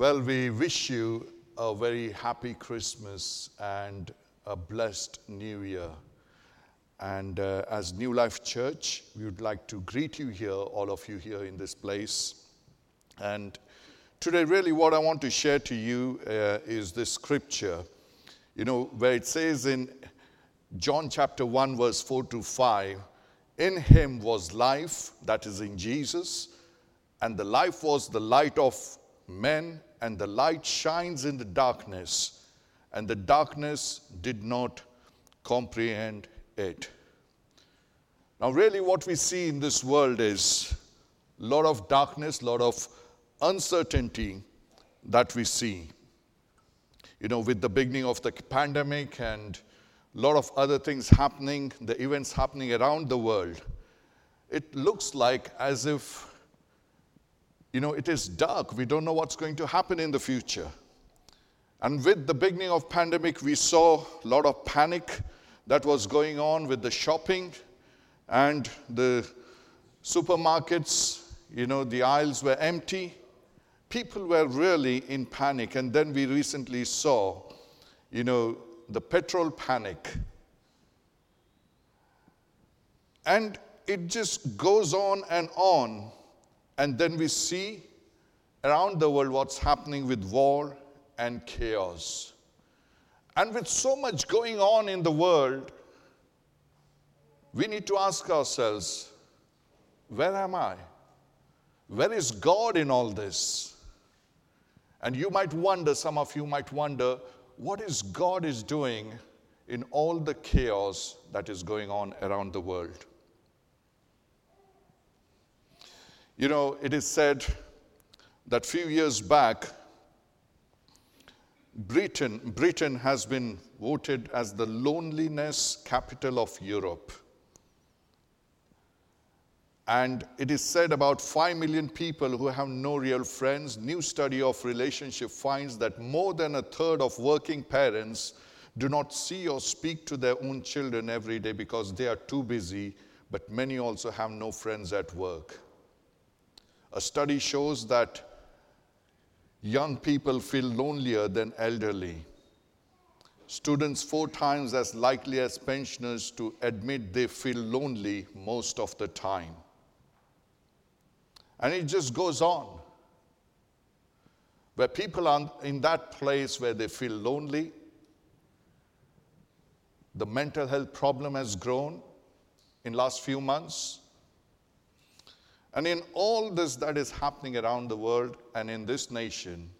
Well, we wish you a very happy Christmas and a blessed new year. And uh, as New Life Church, we would like to greet you here, all of you here in this place. And today, really, what I want to share to you uh, is this scripture, you know, where it says in John chapter 1, verse 4 to 5, in him was life, that is in Jesus, and the life was the light of men, and the light shines in the darkness, and the darkness did not comprehend it. Now, really, what we see in this world is a lot of darkness, a lot of uncertainty that we see. You know, with the beginning of the pandemic and a lot of other things happening, the events happening around the world, it looks like as if, you know, it is dark. We don't know what's going to happen in the future. And with the beginning of pandemic, we saw a lot of panic that was going on with the shopping and the supermarkets, you know, the aisles were empty. People were really in panic. And then we recently saw, you know, the petrol panic. And it just goes on and on. And then we see around the world what's happening with war and chaos. And with so much going on in the world, we need to ask ourselves where am I? Where is God in all this? And you might wonder, some of you might wonder, what is God is doing in all the chaos that is going on around the world? You know, it is said that few years back, Britain, Britain has been voted as the loneliness capital of Europe. And it is said about 5 million people who have no real friends. New study of relationship finds that more than a third of working parents do not see or speak to their own children every day because they are too busy, but many also have no friends at work. A study shows that young people feel lonelier than elderly. Students four times as likely as pensioners to admit they feel lonely most of the time. And it just goes on. Where people are in that place where they feel lonely, the mental health problem has grown in last few months. And in all this that is happening around the world and in this nation,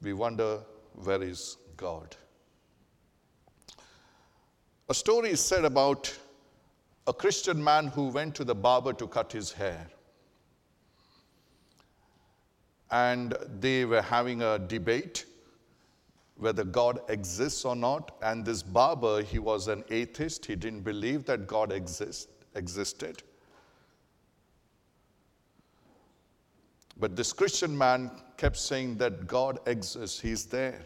we wonder where is God? A story is said about a Christian man who went to the barber to cut his hair and they were having a debate whether God exists or not. And this barber, he was an atheist, he didn't believe that God exist, existed. But this Christian man kept saying that God exists, he's there.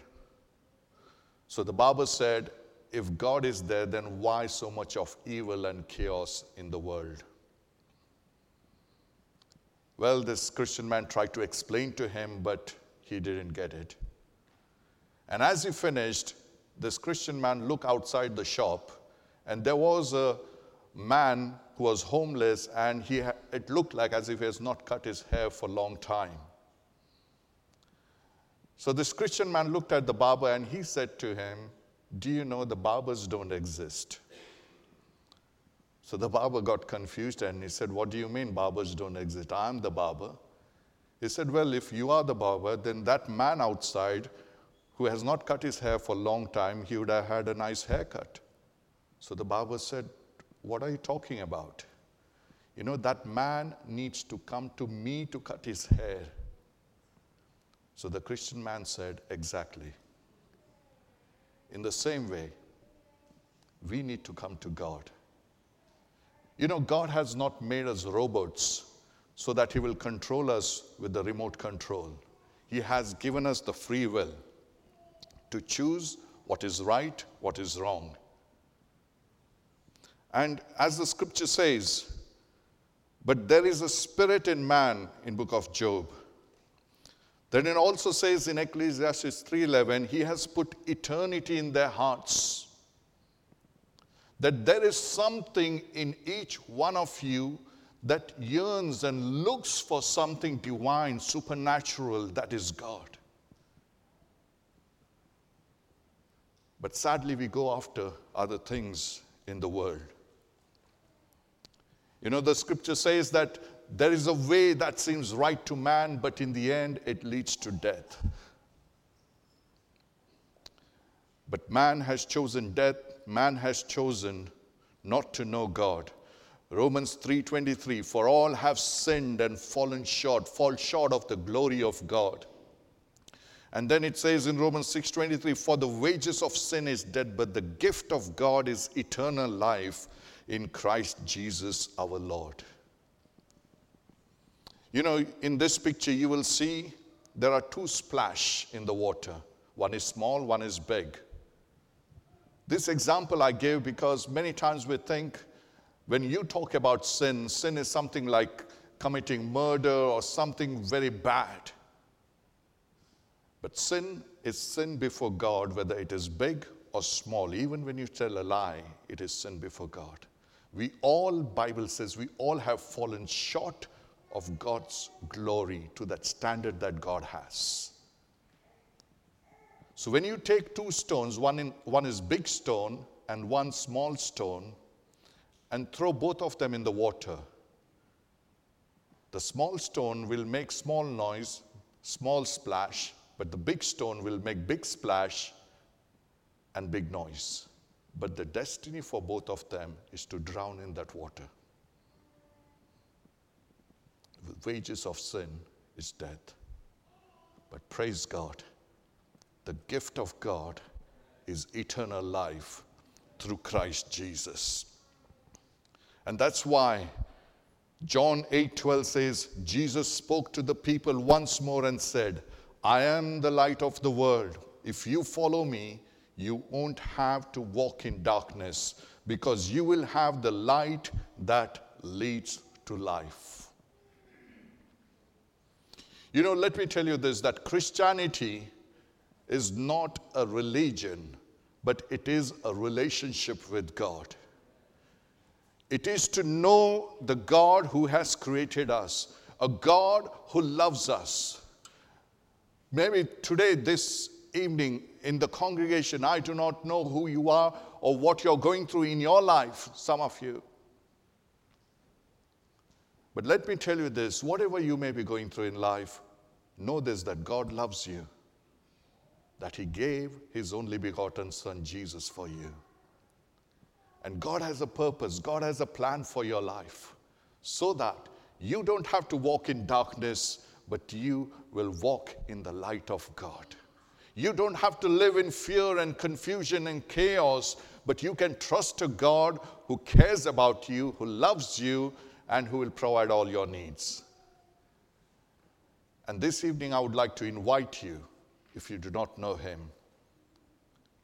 So the barber said, if God is there, then why so much of evil and chaos in the world? Well, this Christian man tried to explain to him, but he didn't get it. And as he finished, this Christian man looked outside the shop, and there was a man who was homeless, and he ha- it looked like as if he has not cut his hair for a long time. So this Christian man looked at the barber and he said to him, Do you know the barbers don't exist? So the barber got confused and he said, What do you mean barbers don't exist? I'm the barber. He said, Well, if you are the barber, then that man outside who has not cut his hair for a long time, he would have had a nice haircut. So the barber said, What are you talking about? You know, that man needs to come to me to cut his hair. So the Christian man said, Exactly. In the same way, we need to come to God. You know, God has not made us robots so that He will control us with the remote control. He has given us the free will to choose what is right, what is wrong. And as the scripture says, but there is a spirit in man in book of Job. Then it also says in Ecclesiastes 3:11, he has put eternity in their hearts. That there is something in each one of you that yearns and looks for something divine, supernatural, that is God. But sadly, we go after other things in the world. You know, the scripture says that there is a way that seems right to man, but in the end, it leads to death. But man has chosen death, man has chosen not to know God. Romans 3:23 for all have sinned and fallen short fall short of the glory of God. And then it says in Romans 6:23 for the wages of sin is death but the gift of God is eternal life in Christ Jesus our Lord. You know in this picture you will see there are two splash in the water. One is small, one is big. This example I gave because many times we think when you talk about sin, sin is something like committing murder or something very bad. But sin is sin before God, whether it is big or small. Even when you tell a lie, it is sin before God. We all, Bible says, we all have fallen short of God's glory to that standard that God has. So when you take two stones, one, in, one is big stone and one small stone, and throw both of them in the water. The small stone will make small noise, small splash, but the big stone will make big splash and big noise. But the destiny for both of them is to drown in that water. The wages of sin is death. But praise God, the gift of God is eternal life through Christ Jesus. And that's why John 8:12 says Jesus spoke to the people once more and said, "I am the light of the world. If you follow me, you won't have to walk in darkness because you will have the light that leads to life." You know, let me tell you this that Christianity is not a religion, but it is a relationship with God. It is to know the God who has created us, a God who loves us. Maybe today, this evening, in the congregation, I do not know who you are or what you're going through in your life, some of you. But let me tell you this whatever you may be going through in life, know this that God loves you, that He gave His only begotten Son, Jesus, for you. And God has a purpose, God has a plan for your life so that you don't have to walk in darkness, but you will walk in the light of God. You don't have to live in fear and confusion and chaos, but you can trust a God who cares about you, who loves you, and who will provide all your needs. And this evening, I would like to invite you, if you do not know him,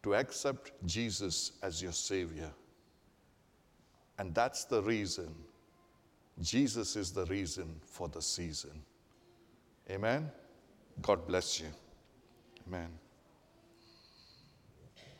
to accept Jesus as your Savior. And that's the reason. Jesus is the reason for the season. Amen. God bless you. Amen.